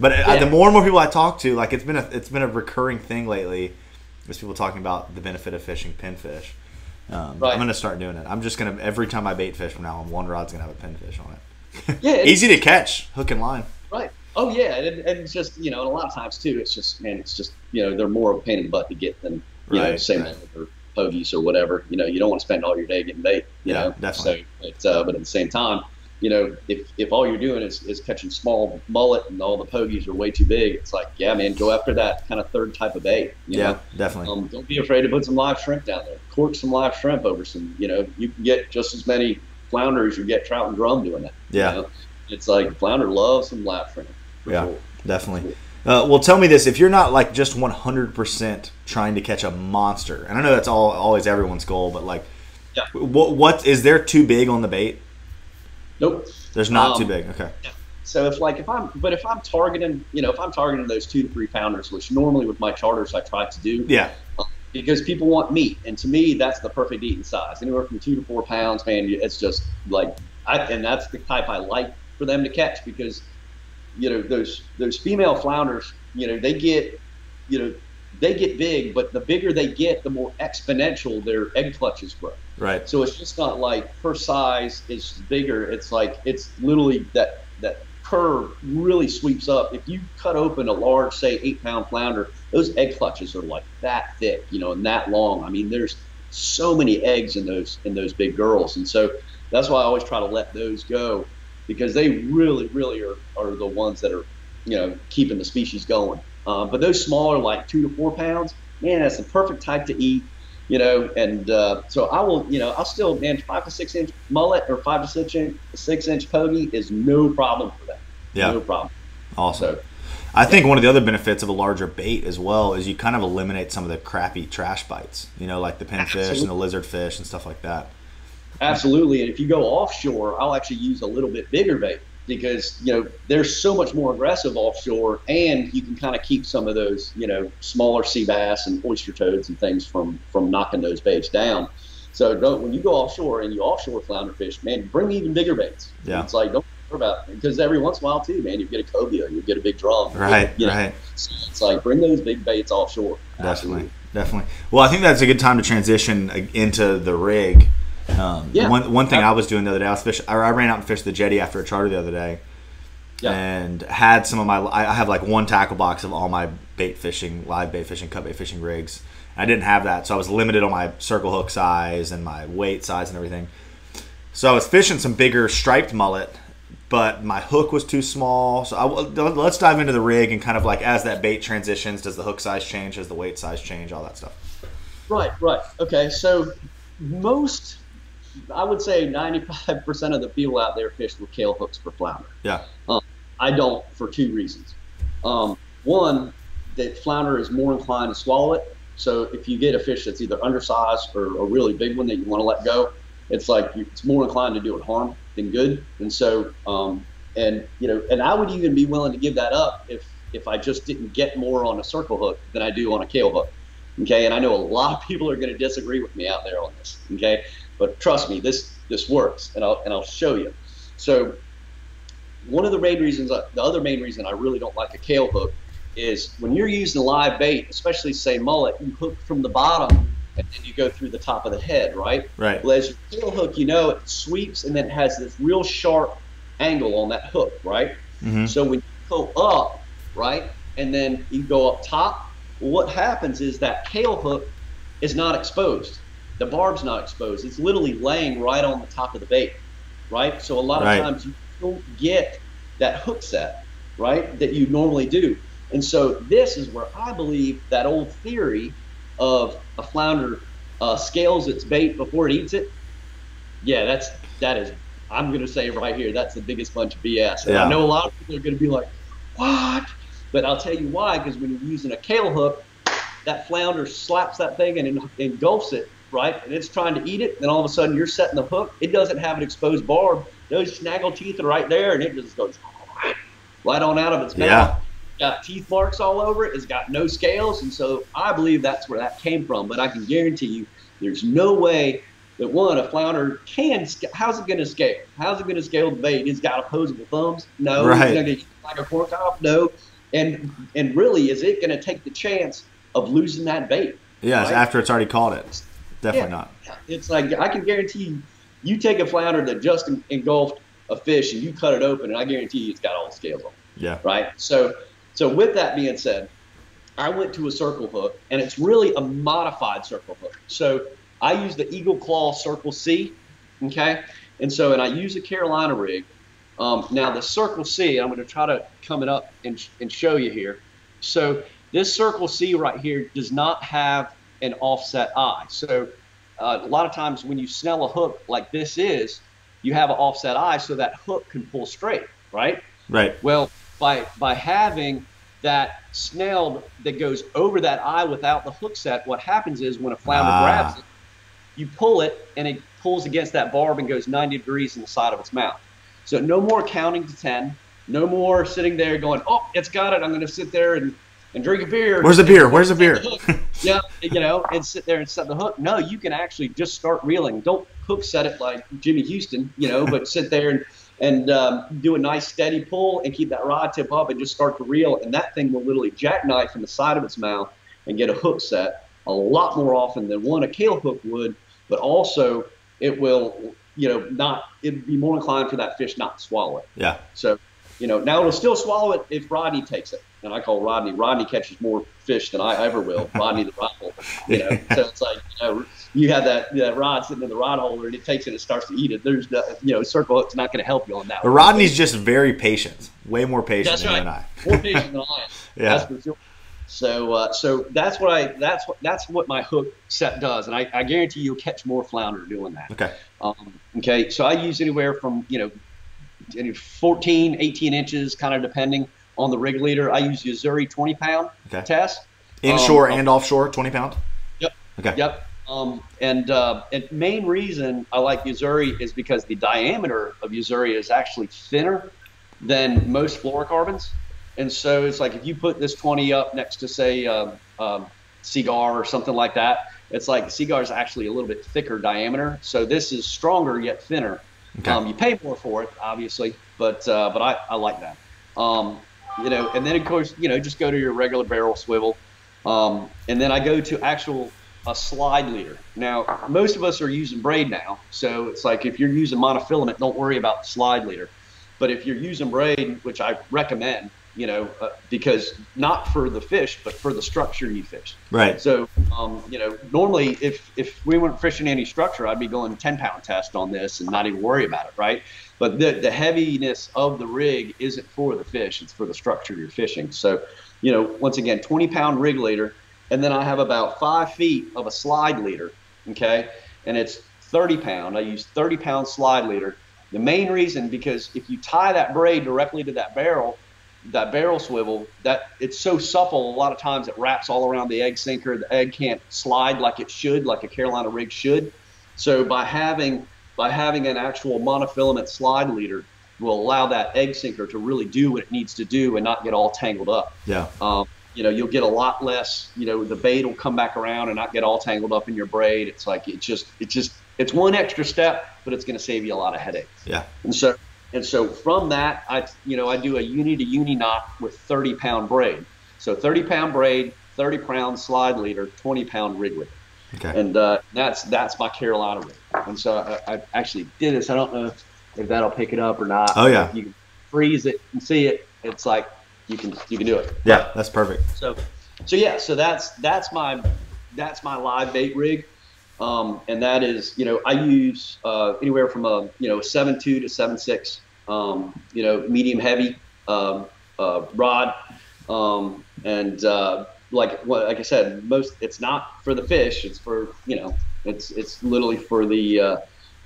But yeah. I, the more and more people I talk to, like it's been a it's been a recurring thing lately there's people talking about the benefit of fishing pinfish. Um, right. I'm going to start doing it. I'm just going to every time I bait fish from now on, one rod's going to have a pinfish on it. Yeah, easy to catch, hook and line. Right. Oh yeah, and, and it's just you know, and a lot of times too, it's just man, it's just you know, they're more of a pain in the butt to get than you right, know, same right. or pogies or whatever. You know, you don't want to spend all your day getting bait. You yeah, know, definitely. So, but, uh, but at the same time, you know, if, if all you're doing is, is catching small mullet and all the pogies are way too big, it's like, yeah, man, go after that kind of third type of bait. yeah, know? definitely. Um, don't be afraid to put some live shrimp down there. Cork some live shrimp over some, you know, you can get just as many flounder as you get trout and drum doing that. Yeah. You know? It's like flounder loves some live shrimp. Yeah, sure. definitely. Uh, well, tell me this: if you're not like just 100% trying to catch a monster, and I know that's all always everyone's goal, but like, yeah. what what is there too big on the bait? Nope. There's not um, too big. Okay. So if like if I'm but if I'm targeting you know if I'm targeting those two to three pounders, which normally with my charters I try to do. Yeah. Um, because people want meat, and to me that's the perfect eating size. Anywhere from two to four pounds, man. It's just like I and that's the type I like for them to catch because you know those those female flounders, you know they get you know they get big, but the bigger they get, the more exponential their egg clutches grow. Right. So it's just not like her size is bigger. It's like it's literally that that curve really sweeps up. If you cut open a large, say eight pound flounder, those egg clutches are like that thick, you know, and that long. I mean, there's so many eggs in those in those big girls, and so that's why I always try to let those go because they really, really are, are the ones that are, you know, keeping the species going. Uh, but those smaller, like two to four pounds, man, that's the perfect type to eat you know, and uh, so I will, you know, I'll still, man, five to six inch mullet or five to six inch, six inch pogie is no problem for that. Yeah. No problem. Awesome. So, I think one of the other benefits of a larger bait as well is you kind of eliminate some of the crappy trash bites, you know, like the pinfish and the lizard fish and stuff like that. Absolutely. And if you go offshore, I'll actually use a little bit bigger bait because you know they're so much more aggressive offshore, and you can kind of keep some of those you know smaller sea bass and oyster toads and things from from knocking those baits down. So don't when you go offshore and you offshore flounder fish, man, bring even bigger baits. Yeah, it's like don't worry about because every once in a while too, man, you get a cobia, you get a big drum. Right, you know? right. So it's like bring those big baits offshore. Definitely, Absolutely. definitely. Well, I think that's a good time to transition uh, into the rig. Um, yeah. One one thing I was doing the other day, I was fish. I ran out and fished the jetty after a charter the other day, yeah. and had some of my. I have like one tackle box of all my bait fishing, live bait fishing, cut bait fishing rigs. I didn't have that, so I was limited on my circle hook size and my weight size and everything. So I was fishing some bigger striped mullet, but my hook was too small. So I, let's dive into the rig and kind of like as that bait transitions, does the hook size change? Does the weight size change? All that stuff. Right, right. Okay, so most I would say 95% of the people out there fish with Kahle hooks for flounder. Yeah. Um, I don't for two reasons. Um, one, that flounder is more inclined to swallow it, So if you get a fish that's either undersized or a really big one that you want to let go, it's like it's more inclined to do it harm than good. And so, um, and you know, and I would even be willing to give that up if if I just didn't get more on a circle hook than I do on a Kahle hook. Okay, and I know a lot of people are going to disagree with me out there on this. Okay, but trust me, this this works, and I'll and I'll show you. So one of the main reasons, the other main reason I really don't like a Kahle hook is when you're using live bait, especially say mullet, you hook from the bottom and then you go through the top of the head, right? Right. Well, as your Kahle hook, you know, it sweeps and then it has this real sharp angle on that hook, right? Mm-hmm. So when you go up, right, and then you go up top, what happens is that Kahle hook is not exposed. The barb's not exposed. It's literally laying right on the top of the bait, right? So a lot of Right. times you don't get that hook set, right, that you normally do. And so this is where I believe that old theory of a flounder uh, scales its bait before it eats it. Yeah, that's that is. I'm gonna say right here, that's the biggest bunch of BS. And Yeah. I know a lot of people are gonna be like, "What?" But I'll tell you why. Because when you're using a Kahle hook, that flounder slaps that thing and engulfs it, right? And it's trying to eat it. Then all of a sudden, you're setting the hook. It doesn't have an exposed barb. Those snaggle teeth are right there, and it just goes right on out of its mouth Yeah. got teeth marks all over it. It's got no scales, and so I believe that's where that came from. But I can guarantee you, there's no way that one a flounder can. How's it going to scale? How's it going to scale the bait? It's got opposable thumbs. No. Right. It's going to like a cork off. No. And and really, is it going to take the chance of losing that bait? Yes, Right. after it's already caught it. Definitely Yeah. not. It's like I can guarantee you, you take a flounder that just engulfed a fish and you cut it open, and I guarantee you, it's got all the scales on. Yeah. right? So, so with that being said, I went to a circle hook, and it's really a modified circle hook. So I use the Eagle Claw Circle C, okay? And so, and I use a Carolina rig. Um, now the Circle C, I'm going to try to come it up and, and show you here. So this Circle C right here does not have an offset eye. So uh, a lot of times when you snell a hook like this is, you have an offset eye so that hook can pull straight, right? Right. Well, by by having that snell that goes over that eye without the hook set, what happens is when a flounder Ah. grabs it, you pull it and it pulls against that barb and goes 90 degrees in the side of its mouth. So no more counting to 10. No more sitting there going, oh, it's got it. I'm going to sit there and, and drink a beer. Where's the beer? Where's the beer? yeah, you know, and sit there and set the hook. No, you can actually just start reeling. Don't hook set it like Jimmy Houston, you know, but sit there and and um, do a nice steady pull and keep that rod tip up and just start to reel. And that thing will literally jackknife in the side of its mouth and get a hook set a lot more often than one a Kahle hook would. But also, it will, you know, not it'd be more inclined for that fish not to swallow it. Yeah. So, you know, now it'll still swallow it if Rodney takes it. And I call Rodney. Rodney catches more fish than I ever will. Rodney the rod holder. You know, so it's like you know, you have that that rod sitting in the rod holder, and it takes it and starts to eat it. There's no, you know, circle hook's not going to help you on that. But one. Rodney's just very patient. Way more patient That's than right. I. more patient than I am. Yeah. That's for sure. So, uh, so that's what I that's what that's what my hook set does, and I, I guarantee you'll catch more flounder doing that. Okay. Um, okay, so I use anywhere from you know, 14, 18 inches, kind of depending on the rig leader. I use Yo-Zuri 20 pound Okay. test. Inshore Um, and offshore, 20 pound? Yep. Okay. Yep. Um, and uh, and main reason I like Yo-Zuri is because the diameter of Yo-Zuri is actually thinner than most fluorocarbons, and so it's like if you put this 20 up next to say um, um, Seaguar or something like that, it's like Seaguar is actually a little bit thicker diameter. So this is stronger yet thinner. Okay. Um, you pay more for it, obviously, but uh, but I, I like that. Um, you know, and then of course, you know, just go to your regular barrel swivel, um, and then I go to actual a slide leader. Now, most of us are using braid now, so it's like if you're using monofilament, don't worry about the slide leader. But if you're using braid, which I recommend, you know, uh, because not for the fish, but for the structure you fish. Right. So, um, you know, normally if if we weren't fishing any structure, I'd be going 10 pound test on this and not even worry about it, right? But the the heaviness of the rig isn't for the fish; it's for the structure you're fishing. So, you know, once again, 20 pound rig leader, and then I have about five feet of a slide leader, okay, and it's 30 pound. I use 30 pound slide leader. The main reason because if you tie that braid directly to that barrel, that barrel swivel that it's so supple. A lot of times it wraps all around the egg sinker. The egg can't slide like it should, like a Carolina rig should. So by having by having an actual monofilament slide leader will allow that egg sinker to really do what it needs to do and not get all tangled up. Yeah. Um, you know, you'll get a lot less. You know, the bait will come back around and not get all tangled up in your braid. It's like it just it just it's one extra step, but it's going to save you a lot of headaches. Yeah. And so and so from that, I you know I do a uni to uni knot with 30 pound braid. So 30 pound braid, 30 pound slide leader, 20 pound rig leader. Okay. And uh, that's that's my Carolina rig. And so I, I, actually did this. I don't know if that'll pick it up or not. Oh yeah. You can freeze it and see it. It's like you can you can do it. Yeah, that's perfect. So so yeah, so that's that's my that's my live bait rig. Um, and that is, you know, I use uh, anywhere from a, you know, seven two to seven six, um, you know, medium heavy um, uh, rod, um, and uh, like what, like I said, most it's not for the fish. It's for, you know, it's it's literally for the uh,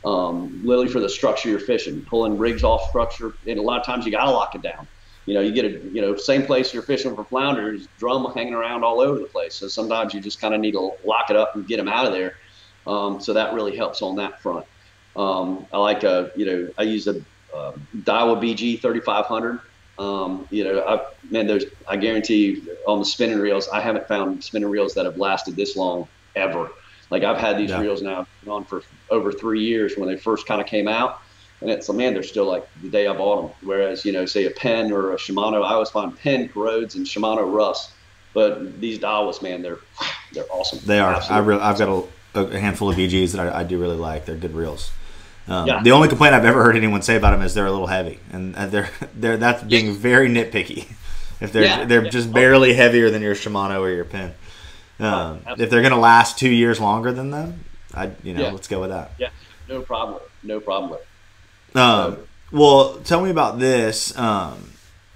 um, literally for the structure you're fishing, pulling rigs off structure, and a lot of times you gotta lock it down. You know, you get a, you know, same place you're fishing for flounders, drum hanging around all over the place. So sometimes you just kind of need to lock it up and get them out of there. Um, so that really helps on that front. Um, I like a, you know, I use a uh, Daiwa BG 3500. Um, you know, I, man, there's, I guarantee you on the spinning reels, I haven't found spinning reels that have lasted this long ever. Like I've had these yeah. reels now on for over three years when they first kind of came out. And it's, man, they're still like the day I bought them. Whereas, you know, say a Penn or a Shimano, I always find Penn corrodes and Shimano rusts. But these Daiwas, man, they're they're awesome. They are. I really, I've got a a handful of BGs that I, I do really like. They're good reels. Um, yeah. The only complaint I've ever heard anyone say about them is they're a little heavy, and they're they're that's being yeah. very nitpicky. If they're yeah. they're just barely heavier than your Shimano or your Penn. Um, oh, if they're going to last two years longer than them, I you know let's go with that. Yeah, no problem. No problem. Um, well, tell me about this. Um,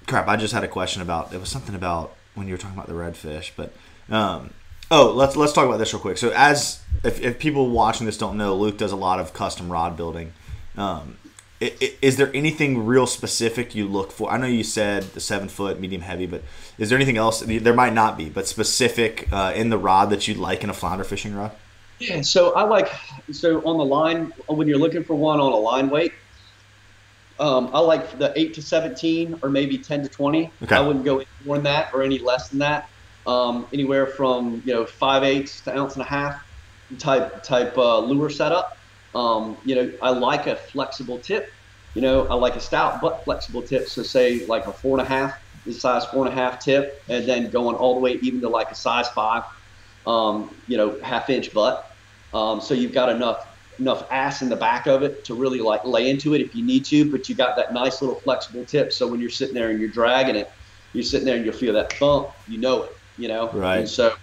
crap, I just had a question about it was something about when you were talking about the redfish, but um, oh, let's let's talk about this real quick. So as if, if people watching this don't know, Luke does a lot of custom rod building. Um, is there anything real specific you look for? I know you said the seven foot medium heavy, but is there anything else? There might not be, but specific uh, in the rod that you'd like in a flounder fishing rod. Yeah, so I like so on the line when you're looking for one on a line weight. Um, I like the eight to seventeen or maybe ten to twenty. Okay. I wouldn't go any more than that or any less than that. Um, anywhere from you know five eighths to ounce and a half type type uh, lure setup. Um, you know, I like a flexible tip. You know, I like a stout but flexible tip. So say like a four and a half, the size four and a half tip, and then going all the way even to like a size five. Um, you know, half inch butt. Um, so you've got enough enough ass in the back of it to really like lay into it if you need to, but you got that nice little flexible tip. So when you're sitting there and you're dragging it, you're sitting there and you'll feel that bump. You know it. You know. Right. And so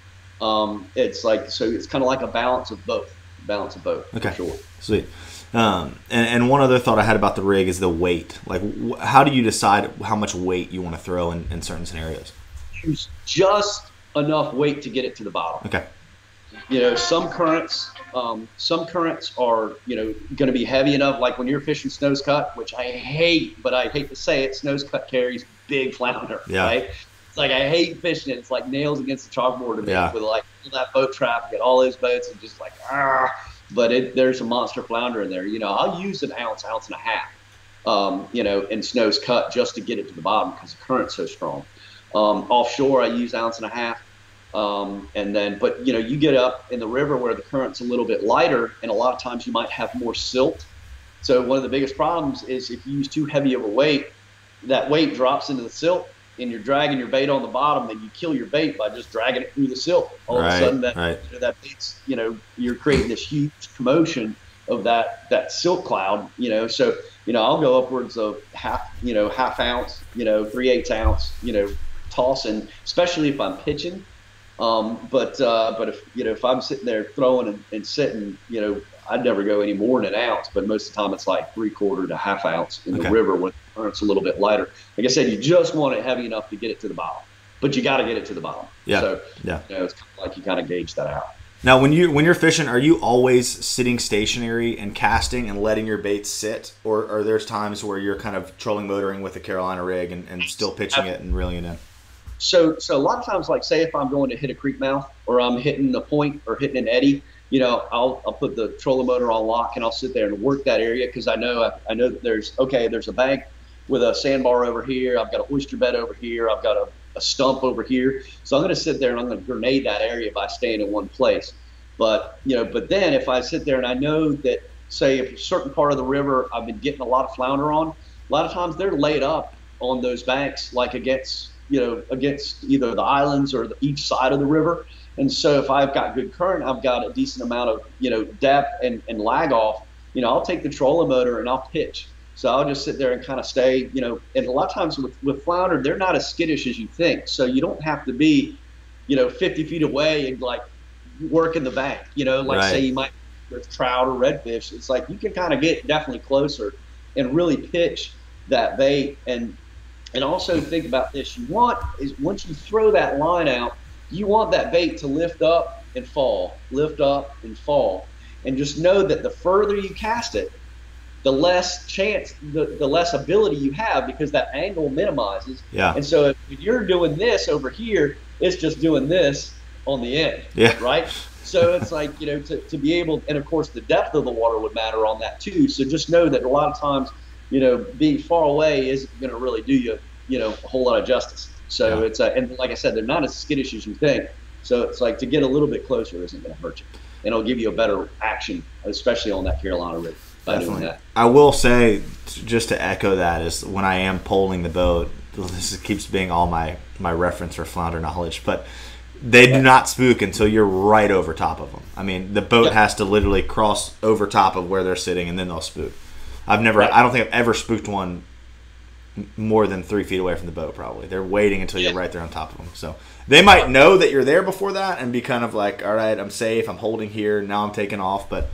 um, it's like so it's kind of like a balance of both. Balance of both. Okay. sure. Sweet. Um, and, and, one other thought I had about the rig is the weight. Like, wh- how do you decide how much weight you want to throw in, in certain scenarios? Use just enough weight to get it to the bottom. Okay. You know, some currents, um, some currents are you know going to be heavy enough. Like when you're fishing Snow's Cut, which I hate, but I hate to say it, Snow's Cut carries big flounder. Yeah. Right. It's like I hate fishing it. It's like nails against the chalkboard to me yeah. with like that boat traffic get all those boats, and just like ah. But it, there's a monster flounder in there. You know, I'll use an ounce, ounce and a half. Um, you know, and Snow's Cut just to get it to the bottom because the current's so strong. Um, offshore, I use ounce and a half. Um, and then, but you know, you get up in the river where the current's a little bit lighter, and a lot of times you might have more silt. So one of the biggest problems is if you use too heavy of a weight, that weight drops into the silt, and you're dragging your bait on the bottom, then you kill your bait by just dragging it through the silt. All right, of a sudden, that right. you know, that bait's you know you're creating this huge commotion of that that silt cloud. You know, so you know I'll go upwards of half you know half ounce, you know three eighths ounce, you know tossing, especially if I'm pitching. Um, but uh, but if you know if I'm sitting there throwing and, and sitting, you know I'd never go any more than an ounce, but most of the time it's like three quarter to half ounce in okay. the river when the current's a little bit lighter. Like I said, you just want it heavy enough to get it to the bottom, but you got to get it to the bottom. Yeah. So yeah, you know, it's kind of like you kind of gauge that out. Now, when you when you're fishing, are you always sitting stationary and casting and letting your bait sit, or are there times where you're kind of trolling motoring with a Carolina rig and, and still pitching it and reeling it in? So, so a lot of times, like say if I'm going to hit a creek mouth or I'm hitting a point or hitting an eddy, you know, I'll I'll put the trolling motor on lock and I'll sit there and work that area because I know I, I know that there's okay, there's a bank with a sandbar over here, I've got a oyster bed over here, I've got a a stump over here. So I'm going to sit there and I'm going to grenade that area by staying in one place. But you know, but then if I sit there and I know that, say, if a certain part of the river I've been getting a lot of flounder on, a lot of times they're laid up on those banks, like against you know against either the islands or the, each side of the river. And so if I've got good current, I've got a decent amount of you know depth and, and lag off. You know, I'll take the trolling motor and I'll pitch so I'll just sit there and kind of stay, you know, and a lot of times with, with flounder, they're not as skittish as you think. So you don't have to be, you know, 50 feet away and like work in the bank, you know, like right. say you might with trout or redfish. It's like you can kind of get definitely closer and really pitch that bait. And, and also think about this. You want is once you throw that line out, you want that bait to lift up and fall, lift up and fall. And just know that the further you cast it, the less chance, the, the less ability you have because that angle minimizes. Yeah. And so if you're doing this over here, it's just doing this on the end. Yeah. Right. So it's like, you know, to, to be able, and of course the depth of the water would matter on that too. So just know that a lot of times, you know, being far away isn't going to really do you, you know, a whole lot of justice. So yeah. it's, a, and like I said, they're not as skittish as you think. So it's like to get a little bit closer isn't going to hurt you. And it'll give you a better action, especially on that Carolina River. Definitely. I will say, just to echo that, is when I am poling the boat, this keeps being all my, my reference for flounder knowledge, but they do not spook until you're right over top of them. I mean, the boat has to literally cross over top of where they're sitting, and then they'll spook. I've never, right. I don't think I've ever spooked one more than three feet away from the boat. Probably they're waiting until you're right there on top of them. So they might know that you're there before that and be kind of like, all right, I'm safe. I'm holding here. Now I'm taking off, but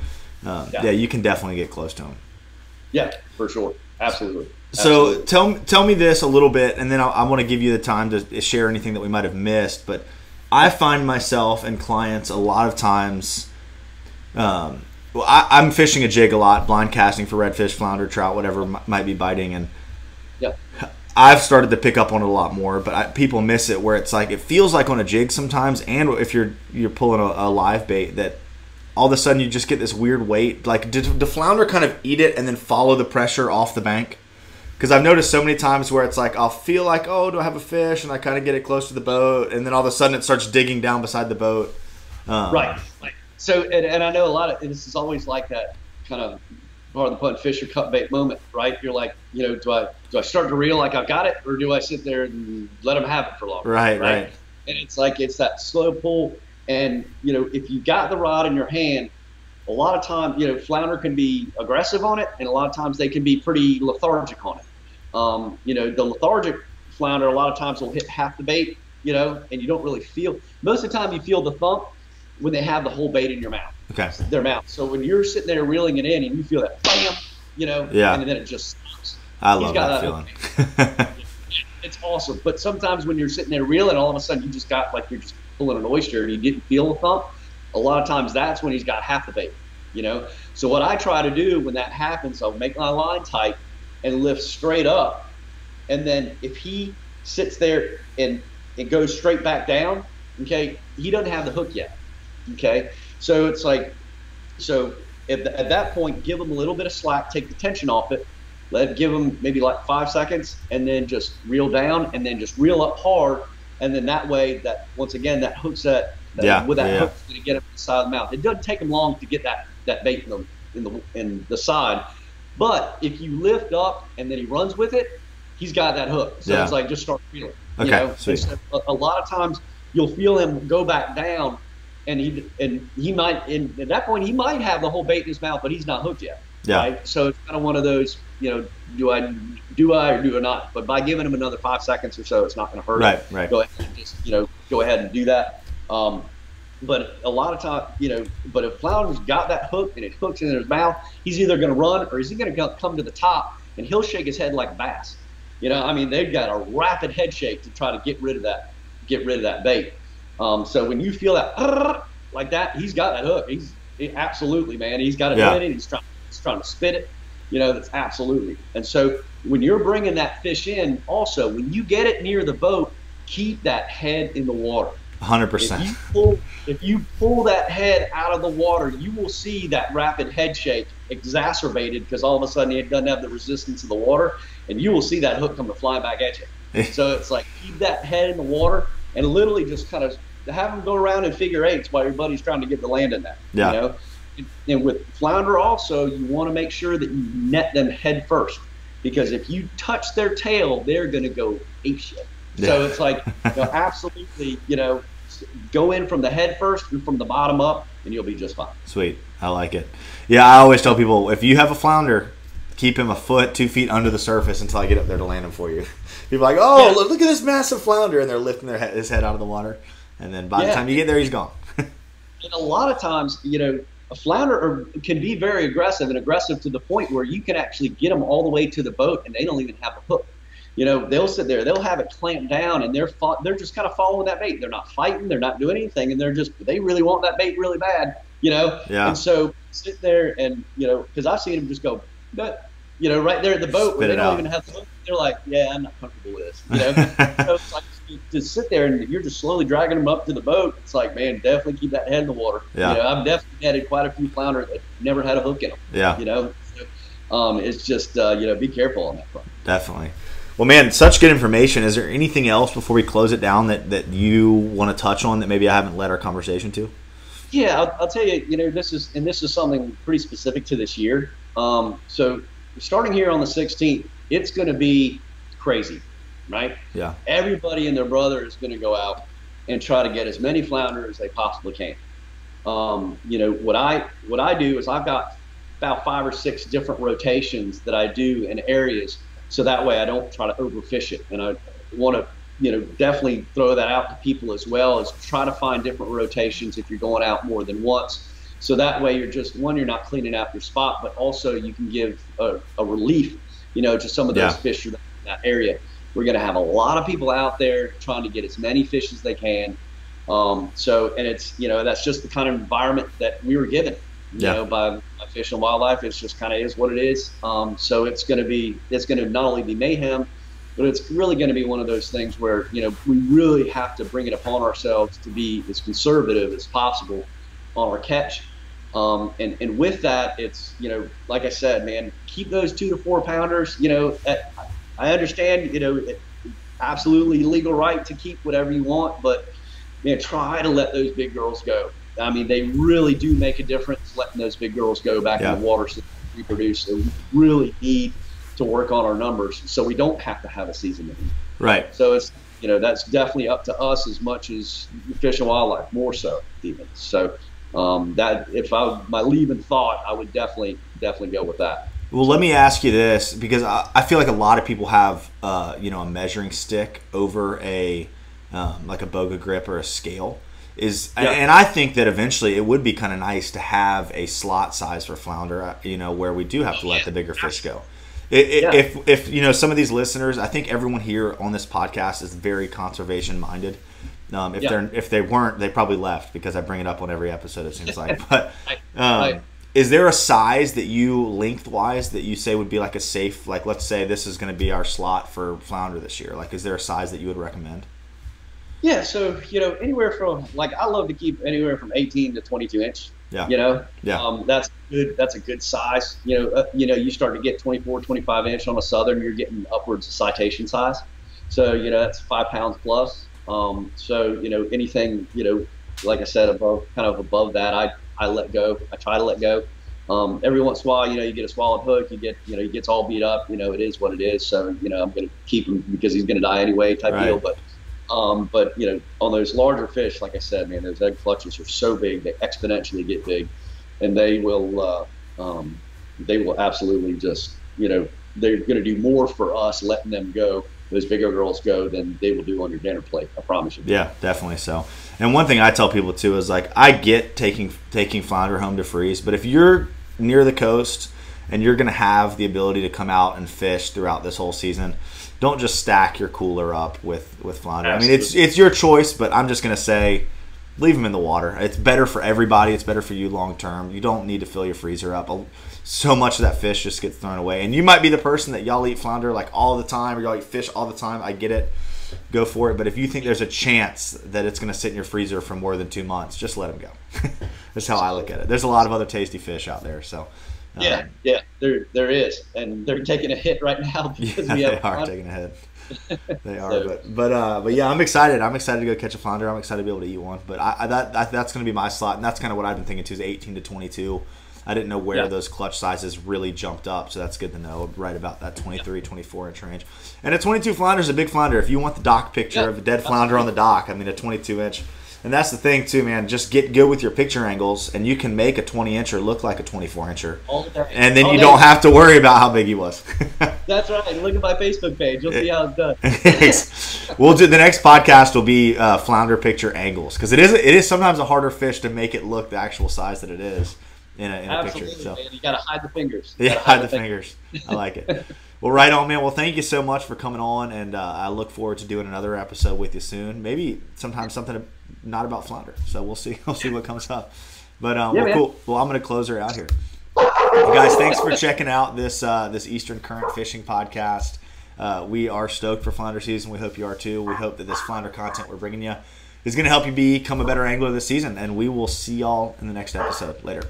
um, yeah. yeah. you can definitely get close to them. Yeah, for sure, absolutely. So absolutely. tell tell me this a little bit, and then I, I want to give you the time to share anything that we might have missed. But I find myself and clients a lot of times. Um, well, I, am fishing a jig a lot, blind casting for redfish, flounder, trout, whatever m- might be biting, and yeah. I've started to pick up on it a lot more. But I, people miss it where it's like it feels like on a jig sometimes, and if you're you're pulling a, a live bait that all of a sudden you just get this weird weight. Like, did the flounder kind of eat it and then follow the pressure off the bank? Because I've noticed so many times where it's like I'll feel like, oh, do I have a fish? And I kind of get it close to the boat, and then all of a sudden it starts digging down beside the boat. Um, right. So, and, and I know a lot of this is always like that kind of part of the punt Fisher cut bait moment, right? You're like, you know, do I do I start to reel like I've got it, or do I sit there and let them have it for long? Right, right. right. And it's like it's that slow pull and you know, if you got the rod in your hand, a lot of times, you know, flounder can be aggressive on it, and a lot of times they can be pretty lethargic on it. Um, you know, the lethargic flounder a lot of times will hit half the bait, you know, and you don't really feel. Most of the time, you feel the thump when they have the whole bait in your mouth. Okay. Their mouth. So when you're sitting there reeling it in, and you feel that bam, you know, yeah. and then it just stops. I love that, that feeling. it's awesome. But sometimes when you're sitting there reeling, all of a sudden you just got like you're just pulling an oyster and you didn't feel the thump, a lot of times that's when he's got half the bait, you know? So what I try to do when that happens, I'll make my line tight and lift straight up. And then if he sits there and it goes straight back down, okay, he doesn't have the hook yet. Okay. So it's like, so at, the, at that point, give them a little bit of slack, take the tension off it, let give them maybe like five seconds, and then just reel down, and then just reel up hard and then that way, that once again, that hook set that, yeah, with that yeah. hook going to get him inside the mouth. It doesn't take him long to get that that bait in the in the in the side, but if you lift up and then he runs with it, he's got that hook. So yeah. it's like just start feeling. Okay, you know? So uh, a, a, lot of times you'll feel him go back down, and he and he might in, at that point he might have the whole bait in his mouth, but he's not hooked yet. Yeah. Right? So it's kind of one of those, you know, do I do I or do I not? But by giving him another five seconds or so, it's not going to hurt. Right, him. right. Go ahead and just you know go ahead and do that. Um, but a lot of time, you know, but if Flounder's got that hook and it hooks in his mouth, he's either going to run or he's going to come to the top and he'll shake his head like a bass. You know, I mean, they've got a rapid head shake to try to get rid of that, get rid of that bait. Um, so when you feel that, like that, he's got that hook. He's he, absolutely, man. He's got it Yeah. in it. He's trying, he's trying to spit it. You know, that's absolutely. And so when you're bringing that fish in, also when you get it near the boat, keep that head in the water. Hundred If percent. you pull, if you pull that head out of the water, you will see that rapid head shake exacerbated because all of a sudden it doesn't have the resistance of the water, and you will see that hook come to flying back at you. so it's like keep that head in the water and literally just kind of have them go around in figure eights while your buddy's trying to get the land in that. Yeah. You know, and, with flounder also, you want to make sure that you net them head first because if you touch their tail, they're going to go ape shit. So it's like, you know, absolutely, you know, go in from the head first and from the bottom up, and you'll be just fine. Sweet. I like it. Yeah, I always tell people if you have a flounder, keep him a foot, two feet under the surface until I get up there to land him for you. People are like, oh, Yeah. look, look at this massive flounder, and they're lifting their head, his head out of the water, and then by the time you get there, he's gone. And a lot of times, you know, a flounder can be very aggressive and aggressive to the point where you can actually get them all the way to the boat and they don't even have a hook. You know, they'll sit there, they'll have it clamped down, and they're fo- they're just kind of following that bait. They're not fighting, they're not doing anything, and they're just they really want that bait really bad. You know, Yeah. and so sit there and you know, because I've seen them just go, but you know, right there at the boat Spit where they don't out. even have the hook. They're like, yeah, I'm not comfortable with this. You know, so it's like you just sit there and you're just slowly dragging them up to the boat. It's like, man, definitely keep that head in the water. Yeah. You know, I've definitely netted quite a few flounder that never had a hook in them. yeah, You know, so, um, it's just uh, you know, be careful on that front. definitely. Well, man, such good information. Is there anything else before we close it down that, that you want to touch on that maybe I haven't led our conversation to? Yeah, I'll, I'll tell you. You know, this is and this is something pretty specific to this year. Um, so starting here on the 16th, it's going to be crazy, right? Yeah. Everybody and their brother is going to go out and try to get as many flounder as they possibly can. Um, you know what I what I do is I've got about five or six different rotations that I do in areas, so that way I don't try to overfish it, and I want to you know definitely throw that out to people as well as try to find different rotations if you're going out more than once. So that way you're just one you're not cleaning out your spot, but also you can give a, a relief, you know, to some of those Yeah. fish in that area. We're going to have a lot of people out there trying to get as many fish as they can. Um, so, and it's, you know, that's just the kind of environment that we were given, you Yeah. know, by, by Fish and Wildlife. It's just kind of is what it is. Um, so it's going to be, it's going to not only be mayhem, but it's really going to be one of those things where, you know, we really have to bring it upon ourselves to be as conservative as possible on our catch. Um, and, and with that, it's, you know, like I said, man, keep those two to four pounders, you know, at, I understand, you know, absolutely legal right to keep whatever you want, but man, try to let those big girls go. I mean, they really do make a difference letting those big girls go back Yeah. in the water so reproduce. So we really need to work on our numbers so we don't have to have a season. anymore. Right. So it's you know that's definitely up to us as much as Fish and Wildlife, more so even. So um, that if I my leaving thought, I would definitely definitely go with that. Well, let me ask you this because I, I feel like a lot of people have, uh, you know, a measuring stick over a um, like a boga grip or a scale. Is Yeah. and I think that eventually it would be kind of nice to have a slot size for flounder, uh, you know, where we do have to let the bigger fish go. I- I- Yeah. If if you know some of these listeners, I think everyone here on this podcast is very conservation minded. Um, if Yeah. they're if they weren't, they probably left because I bring it up on every episode. It seems like, but. Um, Right. Is there a size that you lengthwise that you say would be like a safe like let's say this is going to be our slot for flounder this year like is there a size that you would recommend Yeah, so you know anywhere from like I love to keep anywhere from 18 to 22 inch. Yeah. You know, Yeah. um, that's good. That's a good size. You know, uh, you know, you start to get 24, 25 inch on a southern, you're getting upwards of citation size. So you know that's five pounds plus. Um, so you know anything you know, like I said, above kind of above that, I I let go. I try to let go. Um, every once in a while, you know, you get a swallowed hook, you get, you know, he gets all beat up. You know, it is what it is. So, you know, I'm going to keep him because he's going to die anyway, type Right. deal. But, um, but you know, on those larger fish, like I said, man, those egg clutches are so big they exponentially get big, and they will, uh, um, they will absolutely just, you know, they're going to do more for us letting them go, those bigger girls go, than they will do on your dinner plate. I promise you. yeah definitely so and one thing i tell people too is like i get taking taking flounder home to freeze but if you're near the coast and you're going to have the ability to come out and fish throughout this whole season don't just stack your cooler up with with flounder i mean it's it's your choice but i'm just going to say leave them in the water. It's better for everybody. It's better for you long term. You don't need to fill your freezer up. So much of that fish just gets thrown away. And you might be the person that y'all eat flounder like all the time, or y'all eat fish all the time. I get it. Go for it. But if you think there's a chance that it's going to sit in your freezer for more than two months, just let them go. That's how I look at it. There's a lot of other tasty fish out there. So. Yeah, um, yeah, there there is, and they're taking a hit right now because yeah, we have they are taking a hit. they are, so. but but uh, but yeah, I'm excited. I'm excited to go catch a flounder. I'm excited to be able to eat one. But I, I that, that that's going to be my slot, and that's kind of what I've been thinking too. Is 18 to 22. I didn't know where yeah. those clutch sizes really jumped up, so that's good to know. Right about that 23, yeah. 24 inch range, and a 22 flounder is a big flounder. If you want the dock picture yeah. of a dead flounder on the dock, I mean a 22 inch and that's the thing too, man. Just get good with your picture angles, and you can make a 20 incher look like a 24 incher, and then All you day. don't have to worry about how big he was. that's right. Look at my Facebook page. You'll see how it's done. we'll do the next podcast will be uh, flounder picture angles because it is it is sometimes a harder fish to make it look the actual size that it is in a, in a picture. So man. you gotta hide the fingers. You yeah, hide, the, the fingers. fingers. I like it. Well, right on, man. Well, thank you so much for coming on, and uh, I look forward to doing another episode with you soon. Maybe sometime something not about flounder. So we'll see. We'll see what comes up. But um, yeah, well, cool. Well, I'm going to close her out here. guys, thanks for checking out this uh, this Eastern Current Fishing podcast. Uh, we are stoked for flounder season. We hope you are too. We hope that this flounder content we're bringing you is going to help you become a better angler this season. And we will see y'all in the next episode. Later.